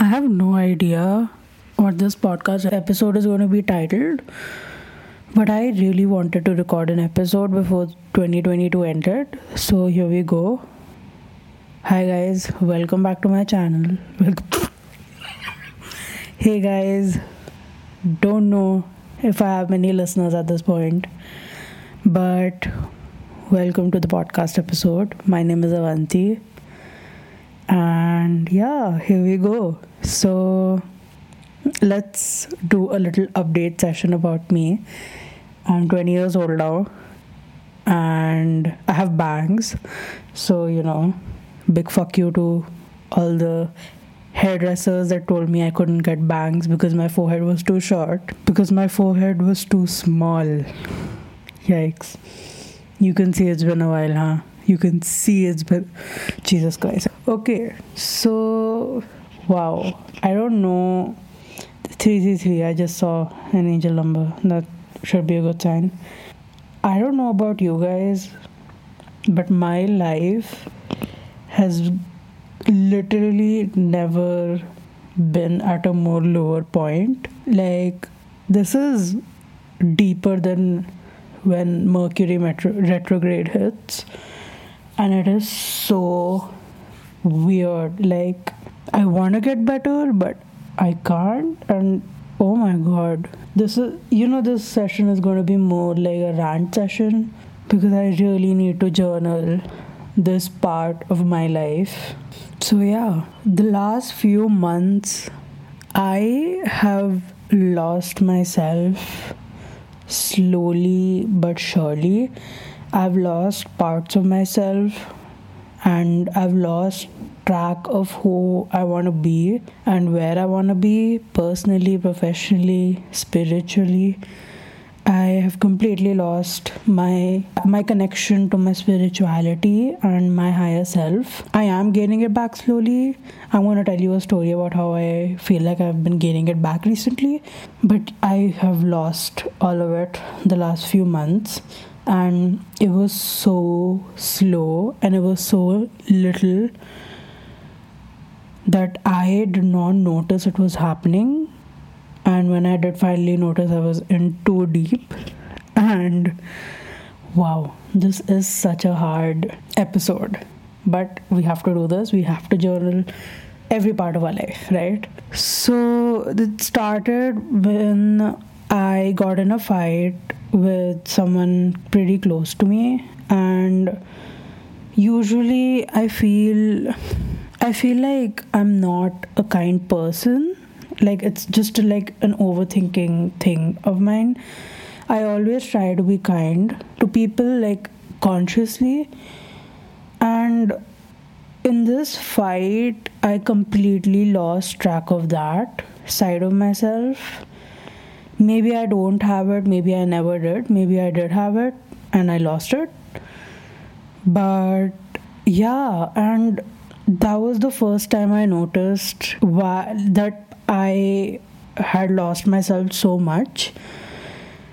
I have no idea what this podcast episode is going to be titled, but I really wanted to record an episode before 2022 ended. So here we go. Hi guys, welcome back to my channel. hey guys, don't know if I have many listeners at this point, but welcome to the podcast episode. My name is Avanti and yeah here we go. So let's do a little update session about me. I'm 20 years old now and i have bangs. So you know big fuck you to all the hairdressers that told me i couldn't get bangs because my forehead was too short because my forehead was too small. Yikes. You can see it's been a while huh you can see it's been jesus christ. Okay so wow. I don't know. 333 i just saw an angel number. That should be a good sign. I don't know about you guys but my life has literally never been at a more lower point. Like this is deeper than when mercury metro- retrograde hits and it is so weird. Like, I want to get better, but I can't. And oh my god, this is, you know, this session is going to be more like a rant session because I really need to journal this part of my life. So, yeah, the last few months, I have lost myself slowly but surely I've lost parts of myself and I've lost track of who I want to be and where I want to be personally, professionally, spiritually. I have completely lost my my connection to my spirituality and my higher self. I am gaining it back slowly. I'm going to tell you a story about how I feel like I've been gaining it back recently, but I have lost all of it the last few months and it was so slow and it was so little that I did not notice it was happening. And when I did finally notice, I was in too deep. And wow, this is such a hard episode. But we have to do this, we have to journal every part of our life, right? So it started when I got in a fight with someone pretty close to me. And usually I feel I feel like I'm not a kind person. Like it's just like an overthinking thing of mine. I always try to be kind to people like consciously. And in this fight I completely lost track of that side of myself maybe I don't have it, maybe I never did, maybe I did have it and I lost it. But yeah, and that was the first time I noticed why, that I had lost myself so much.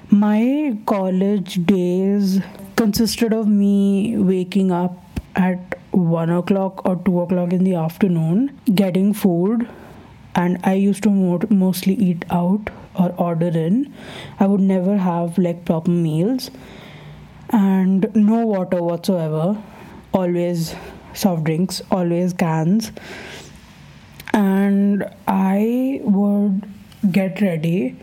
My college days consisted of me waking up at one o'clock or two o'clock in the afternoon, getting food, and I used to mostly eat out or order in. I would never have like proper meals and no water whatsoever. Always soft drinks, always cans. And I would get ready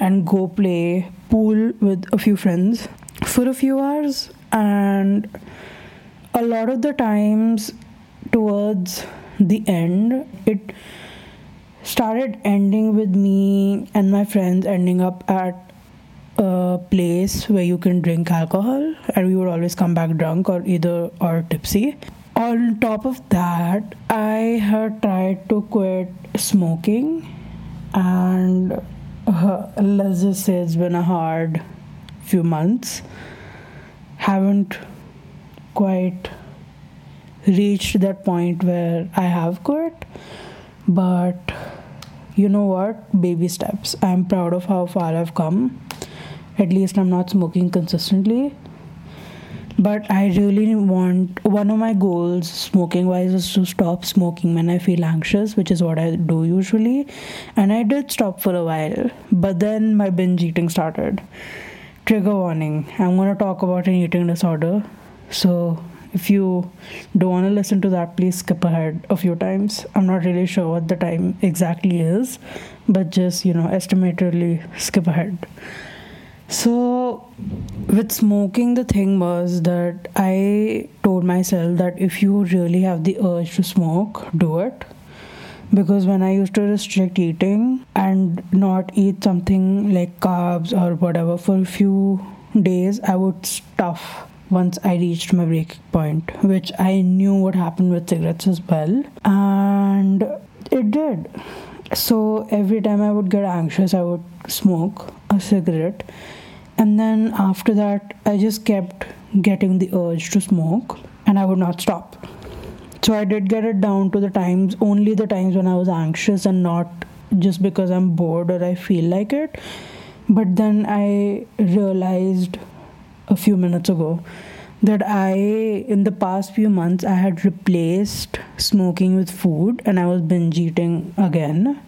and go play pool with a few friends for a few hours and a lot of the times towards the end it started ending with me and my friends ending up at a place where you can drink alcohol and we would always come back drunk or either or tipsy. On top of that i had tried to quit smoking and uh, let's just say it's been a hard few months. Haven't quite reached that point where i have quit but you know what? Baby steps. I'm proud of how far I've come. At least I'm not smoking consistently. but I really want one of my goals, smoking wise, is to stop smoking when I feel anxious, which is what I do usually. And I did stop for a while, but then my binge eating started. Trigger warning I'm going to talk about an eating disorder. So if you don't want to listen to that, please skip ahead a few times. I'm not really sure what the time exactly is, but just, you know, estimatedly skip ahead. So, with smoking, the thing was that I told myself that if you really have the urge to smoke, do it. Because when I used to restrict eating and not eat something like carbs or whatever for a few days, I would stuff once I reached my breaking point, which I knew would happen with cigarettes as well. And it did. So every time I would get anxious, I would smoke a cigarette and then after that, I just kept getting the urge to smoke and I would not stop. So I did get it down to the times, only the times when I was anxious and not just because I'm bored or I feel like it. But then I realized a few minutes ago that I, in the past few months, I had replaced smoking with food and I was binge eating again.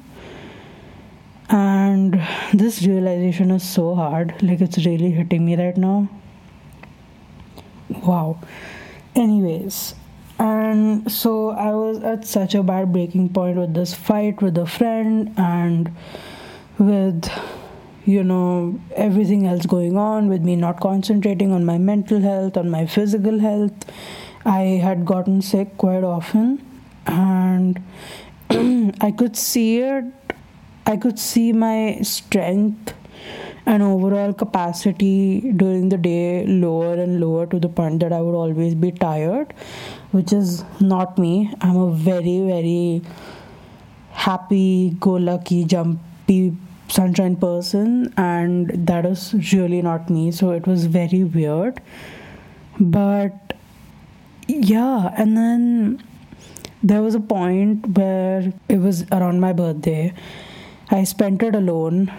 And this realization is so hard. Like it's really hitting me right now. Wow. Anyways and so i was at such a bad breaking point with this fight with a friend and with you know everything else going on with me not concentrating on my mental health on my physical health i had gotten sick quite often and i could see it I could see my strength and overall capacity during the day lower and lower to the point that I would always be tired, which is not me. I'm a very, very happy, go lucky, jumpy, sunshine person, and that is really not me. So it was very weird. But yeah, and then there was a point where it was around my birthday I spent it alone.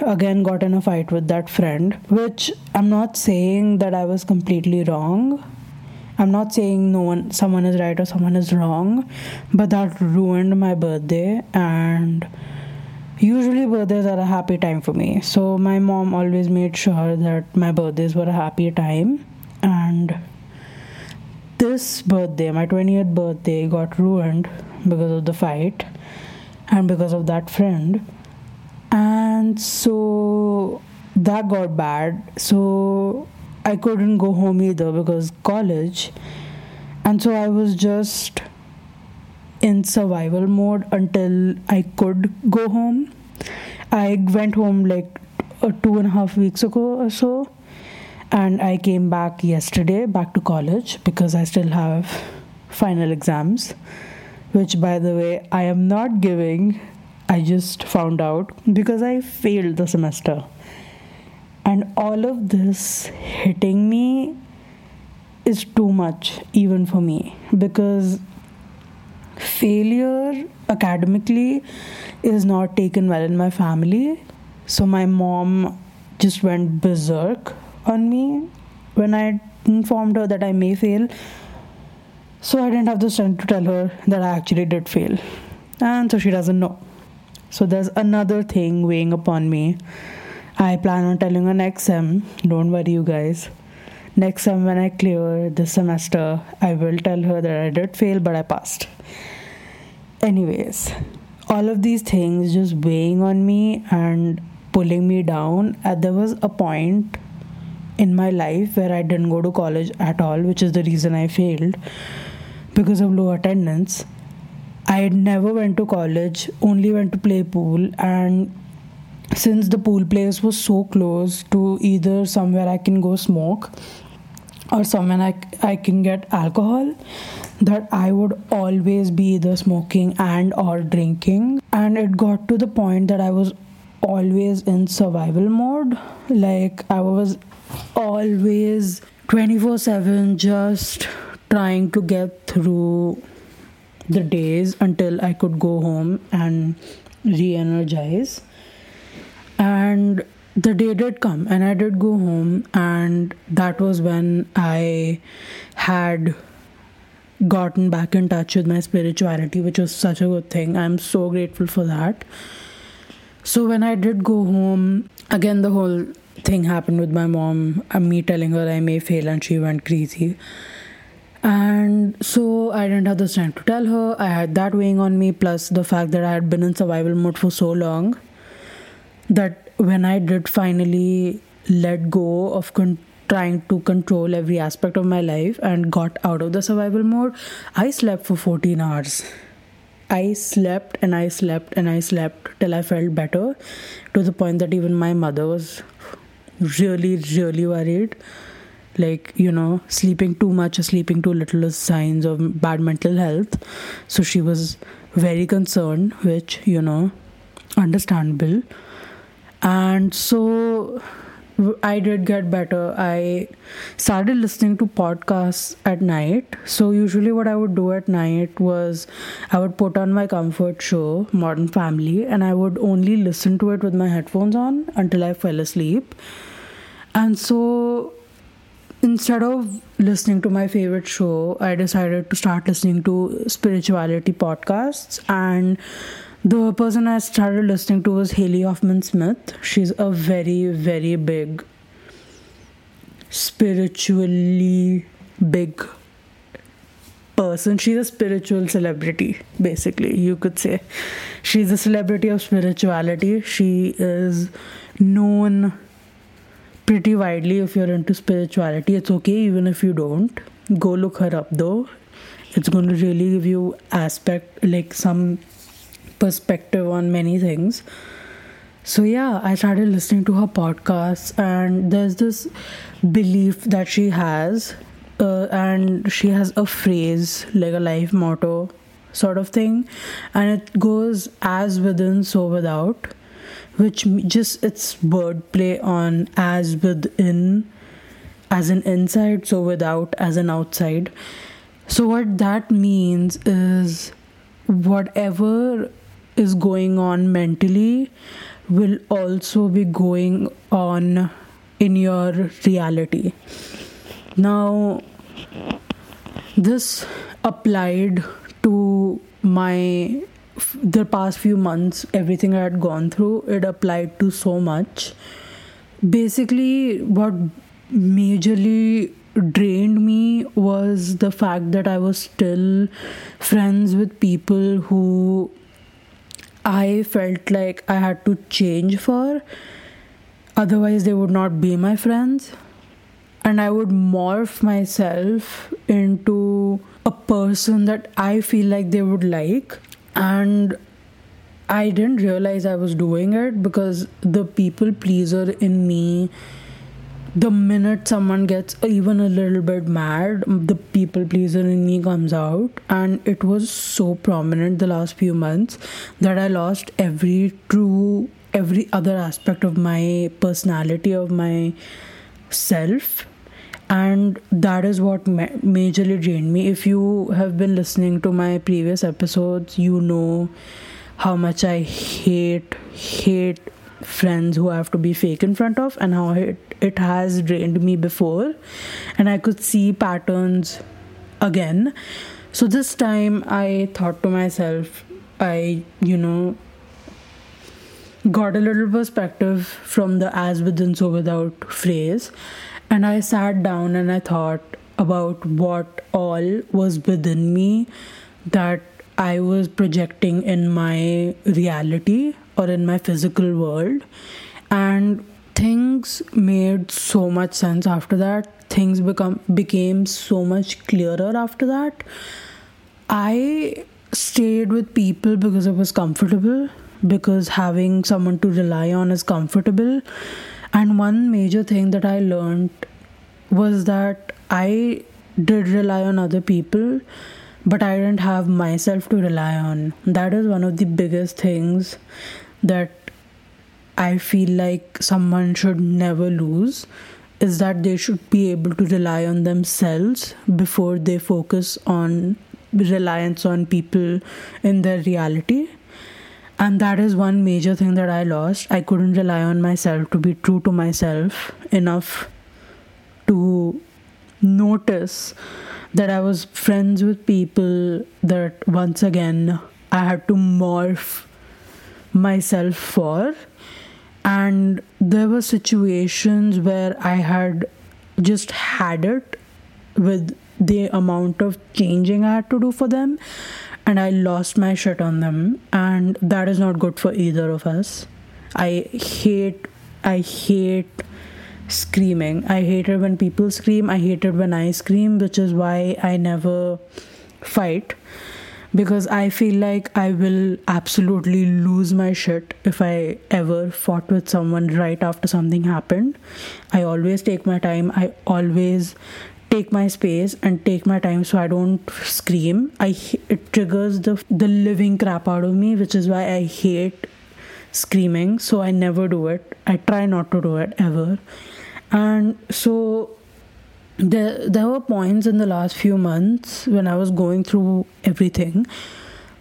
Again, got in a fight with that friend, which I'm not saying that I was completely wrong. I'm not saying no one, someone is right or someone is wrong, but that ruined my birthday. And usually, birthdays are a happy time for me. So, my mom always made sure that my birthdays were a happy time. And this birthday, my 20th birthday, got ruined because of the fight and because of that friend and so that got bad so i couldn't go home either because college and so i was just in survival mode until i could go home i went home like uh, two and a half weeks ago or so and i came back yesterday back to college because i still have final exams which by the way I am not giving. I just found out because I failed the semester. And all of this hitting me is too much, even for me, because failure academically is not taken well in my family. So my mom just went berserk on me when I informed her that I may fail so I didn't have the strength to tell her that I actually did fail. And so she doesn't know. So there's another thing weighing upon me. I plan on telling her next sem. Don't worry, you guys. Next sem, when I clear this semester, I will tell her that I did fail, but I passed. Anyways, all of these things just weighing on me and pulling me down. And there was a point in my life where I didn't go to college at all, which is the reason I failed because of low attendance. I never went to college, only went to play pool and since the pool place was so close to either somewhere I can go smoke or somewhere I, I can get alcohol that I would always be either smoking and or drinking and it got to the point that I was always in survival mode like I was always 24 7 just trying to get through the days until I could go home and re energize. And the day did come and I did go home, and that was when I had gotten back in touch with my spirituality, which was such a good thing. I'm so grateful for that. So when I did go home, again the whole thing happened with my mom, and uh, me telling her I may fail, and she went crazy. And so I didn't have the strength to tell her. I had that weighing on me, plus the fact that I had been in survival mode for so long that when I did finally let go of con- trying to control every aspect of my life and got out of the survival mode, I slept for 14 hours. I slept and I slept and I slept till I felt better to the point that even my mother was really, really worried. Like, you know, sleeping too much or sleeping too little is signs of bad mental health. So she was very concerned, which, you know, understandable. And so I did get better. I started listening to podcasts at night. So, usually, what I would do at night was I would put on my comfort show, Modern Family, and I would only listen to it with my headphones on until I fell asleep. And so, instead of listening to my favorite show, I decided to start listening to spirituality podcasts and the person I started listening to was Haley Hoffman Smith. She's a very, very big, spiritually big person. She's a spiritual celebrity, basically, you could say. She's a celebrity of spirituality. She is known pretty widely if you're into spirituality. It's okay even if you don't. Go look her up though. It's going to really give you aspect like some perspective on many things. So, yeah, I started listening to her podcasts, and there's this belief that she has, uh, and she has a phrase like a life motto sort of thing, and it goes as within, so without, which just it's wordplay on as within as an inside, so without as an outside. So, what that means is whatever is going on mentally will also be going on in your reality. Now, this applied to my the past few months, everything I had gone through, it applied to so much. Basically, what majorly drained me was the fact that I was still friends with people who I felt like I had to change for. Otherwise, they would not be my friends. And I would morph myself into a person that I feel like they would like. And I didn't realize I was doing it because the people pleaser in me the minute someone gets even a little bit mad, the people pleaser in me comes out, and it was so prominent the last few months that I lost every true, every other aspect of my personality, of my self. And that is what ma- majorly drained me. If you have been listening to my previous episodes, you know how much I hate, hate friends who I have to be fake in front of and how it, it has drained me before. And I could see patterns again. So this time I thought to myself, I, you know, got a little perspective from the as within so without phrase. And I sat down and I thought about what all was within me that I was projecting in my reality or in my physical world. And things made so much sense after that. Things become became so much clearer after that. I stayed with people because it was comfortable because having someone to rely on is comfortable. And one major thing that i learned was that i did rely on other people but i didn't have myself to rely on. That is one of the biggest things that I feel like someone should never lose is that they should be able to rely on themselves before they focus on reliance on people in their reality. and that is one major thing that I lost. I couldn't rely on myself to be true to myself enough to notice that I was friends with people that once again I had to morph myself for. And there were situations where I had just had it with the amount of changing I had to do for them and I lost my shit on them, and that is not good for either of us. I hate, I hate screaming. I hate it when people scream. I hate it when I scream, which is why I never fight because I feel like I will absolutely lose my shit if I ever fought with someone right after something happened. I always take my time. I always take my space and take my time so I don't scream. I it triggers the the living crap out of me, which is why I hate screaming. So I never do it. I try not to do it ever. And so there there were points in the last few months when I was going through everything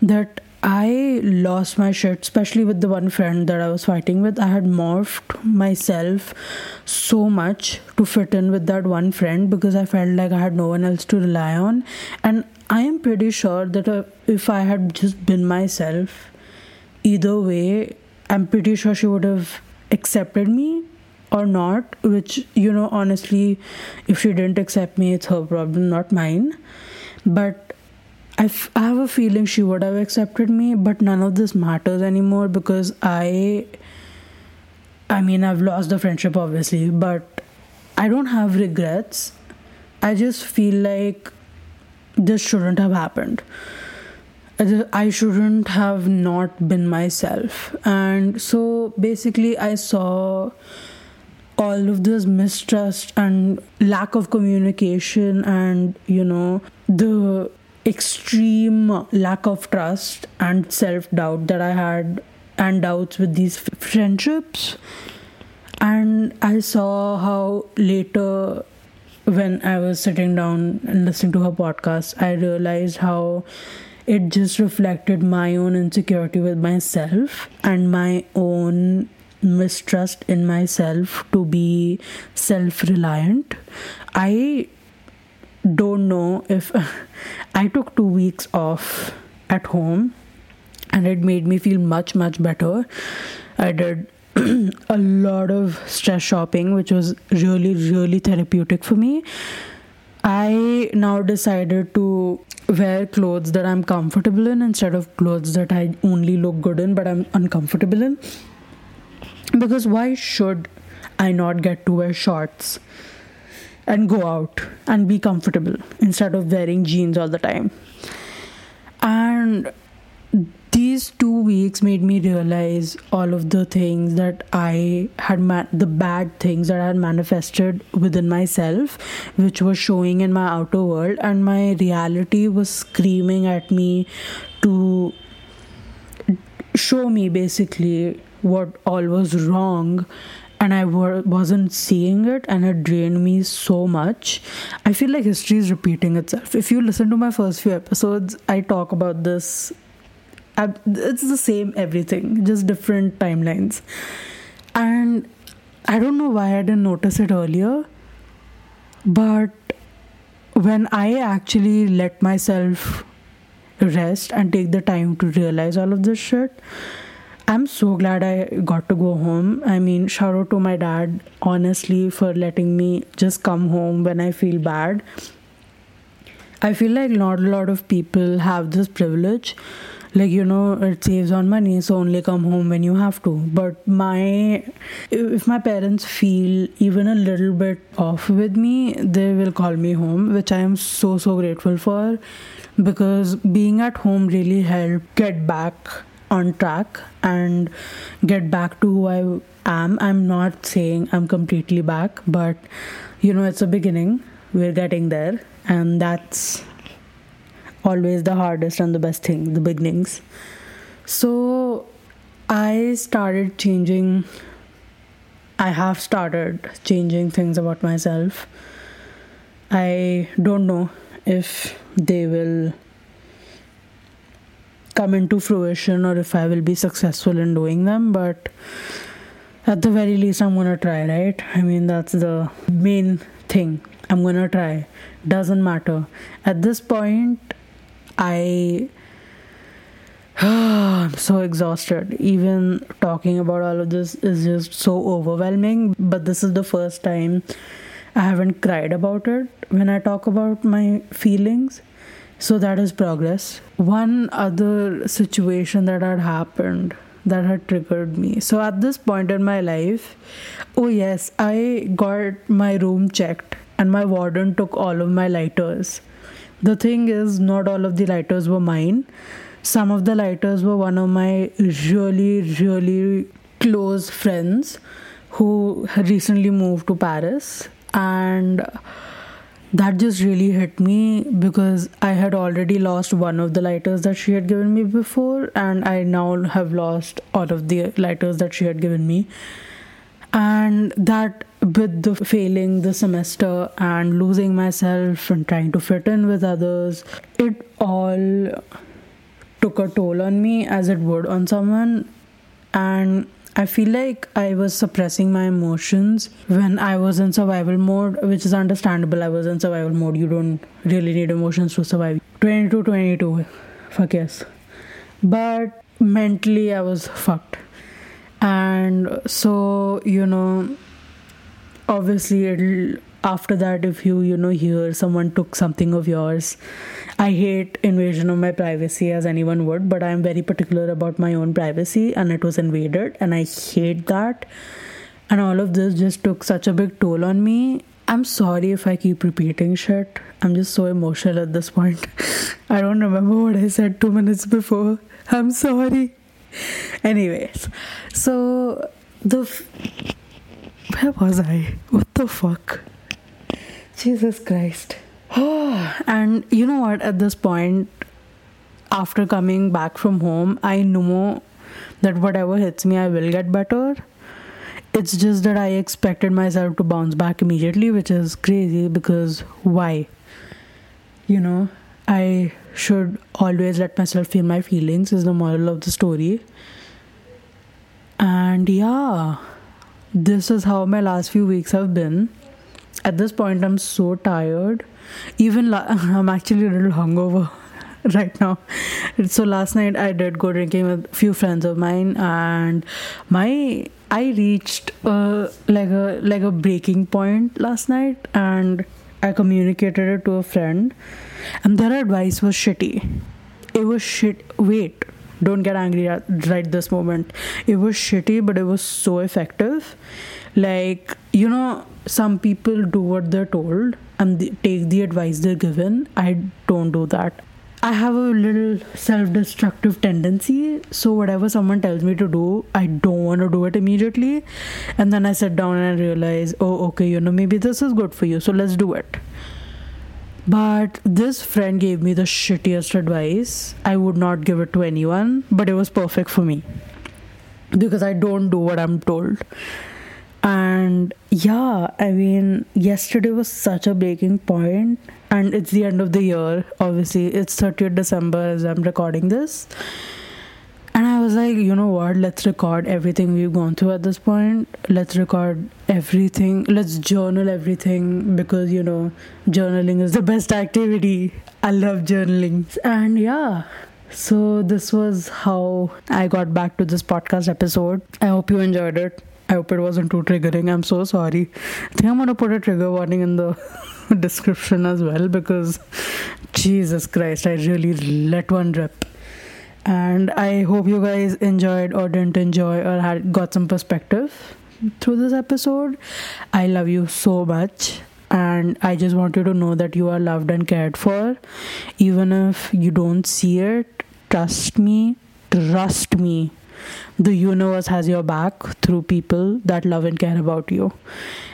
that I lost my shit, especially with the one friend that I was fighting with. I had morphed myself so much to fit in with that one friend because I felt like I had no one else to rely on. And I am pretty sure that if I had just been myself, either way, I'm pretty sure she would have accepted me or not. Which, you know, honestly, if she didn't accept me, it's her problem, not mine. But I, f- I have a feeling she would have accepted me, but none of this matters anymore because I. I mean, I've lost the friendship obviously, but I don't have regrets. I just feel like this shouldn't have happened. I shouldn't have not been myself. And so basically, I saw all of this mistrust and lack of communication and, you know, the extreme lack of trust and self doubt that I had and doubts with these friendships. And I saw how later, when I was sitting down and listening to her podcast, I realized how it just reflected my own insecurity with myself and my own mistrust in myself to be self reliant. I don't know if I took two weeks off at home and it made me feel much, much better. I did a lot of stress shopping, which was really, really therapeutic for me. I now decided to wear clothes that I'm comfortable in instead of clothes that I only look good in but I'm uncomfortable in. Because why should I not get to wear shorts? and go out and be comfortable instead of wearing jeans all the time. And these two weeks made me realize all of the things that I had, ma- the bad things that I had manifested within myself, which was showing in my outer world, and my reality was screaming at me to show me basically what all was wrong and I wasn't seeing it, and it drained me so much. I feel like history is repeating itself. If you listen to my first few episodes, I talk about this. It's the same everything, just different timelines. And I don't know why I didn't notice it earlier, but when I actually let myself rest and take the time to realize all of this shit, I'm so glad I got to go home. I mean, shout out to my dad, honestly, for letting me just come home when I feel bad. I feel like not a lot of people have this privilege. Like, you know, it saves on money, so only come home when you have to. But my, if my parents feel even a little bit off with me, they will call me home, which I am so, so grateful for because being at home really helped get back on track and get back to who I am. I'm not saying I'm completely back, but you know, it's a beginning. We're getting there, and that's always the hardest and the best thing the beginnings. So, I started changing. I have started changing things about myself. I don't know if they will come into fruition or if I will be successful in doing them, but at the very least, I'm gonna try, right? I mean, that's the main thing. I'm gonna try. Doesn't matter. At this point, I. I'm so exhausted. Even talking about all of this is just so overwhelming. But this is the first time I haven't cried about it when I talk about my feelings. So that is progress. One other situation that had happened that had triggered me. So at this point in my life, oh yes, I got my room checked and my warden took all of my lighters. The thing is, not all of the lighters were mine. Some of the lighters were one of my really, really close friends who recently moved to Paris. And that just really hit me because I had already lost one of the lighters that she had given me before, and I now have lost all of the lighters that she had given me. And that, with the failing the semester and losing myself and trying to fit in with others, it all took a toll on me as it would on someone. And I feel like I was suppressing my emotions when I was in survival mode, which is understandable. I was in survival mode. You don't really need emotions to survive. 22, 22. Fuck yes. But mentally, I was fucked. And so, you know, obviously, it'll after that if you you know hear someone took something of yours i hate invasion of my privacy as anyone would but i'm very particular about my own privacy and it was invaded and i hate that. And all of this just took such a big toll on me. I'm sorry if i keep repeating shit. I'm just so emotional at this point. I don't remember what i said 2 minutes before. I'm sorry. Anyways so the f- where was i? What the fuck Jesus Christ. Oh, and you know what? At this point, after coming back from home, I know that whatever hits me, I will get better. It's just that I expected myself to bounce back immediately, which is crazy because why? You know, I should always let myself feel my feelings, is the moral of the story. And yeah, this is how my last few weeks have been at this point i'm so tired. Even la- i'm actually a little hungover right now. So last night i did go drinking with a few friends of mine and my i reached like a like a breaking point last night and i communicated it to a friend and their advice was shitty. It was shit wait don't get angry at right this moment. It was shitty but it was so effective. Like you know some people do what they're told and they take the advice they're given. I don't do that. I have a little self destructive tendency. So, whatever someone tells me to do, I don't want to do it immediately. And then I sit down and I realize, oh, okay, you know, maybe this is good for you. So, let's do it. But this friend gave me the shittiest advice. I would not give it to anyone, but it was perfect for me because I don't do what I'm told and yeah i mean yesterday was such a breaking point. And it's the end of the year obviously. It's 30th december as i'm recording this. And i was like you know what? Let's record everything we've gone through at this point. Let's record everything. Let's journal everything because you know journaling is the best activity. I love journaling. And yeah so this was how i got back to this podcast episode. I hope you enjoyed it I hope it wasn't too triggering. I'm so sorry. I think I'm gonna put a trigger warning in the description as well because Jesus Christ, I really let one rip. And I hope you guys enjoyed or didn't enjoy or had got some perspective through this episode. I love you so much and I just want you to know that you are loved and cared for. Even if you don't see it, trust me, trust me the universe has your back through people that love and care about you.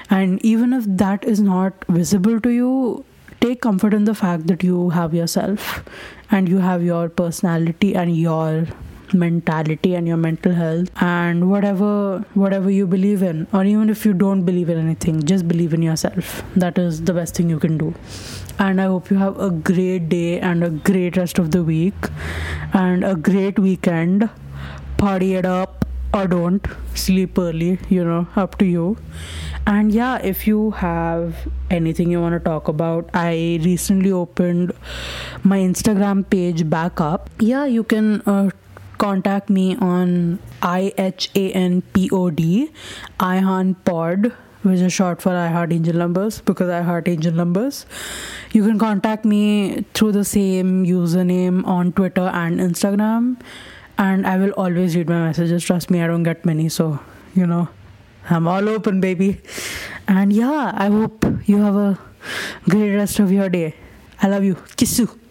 And even if that is not visible to you, take comfort in the fact that you have yourself and you have your personality and your mentality and your mental health and whatever whatever you believe in. Or even if you don't believe in anything just believe in yourself. That is the best thing you can do. And i hope you have a great day and a great rest of the week and a great weekend party it up or don't sleep early you know up to you. And yeah if you have anything you want to talk about i recently opened my instagram page back up. Yeah you can uh, contact me on i-h-a-n-p-o-d ihan pod which is short for I Heart Angel Numbers because I Heart Angel Numbers. You can contact me through the same username on Twitter and Instagram, and I will always read my messages. Trust me, I don't get many, so you know, I'm all open, baby. And yeah, I hope you have a great rest of your day. I love you. Kiss you.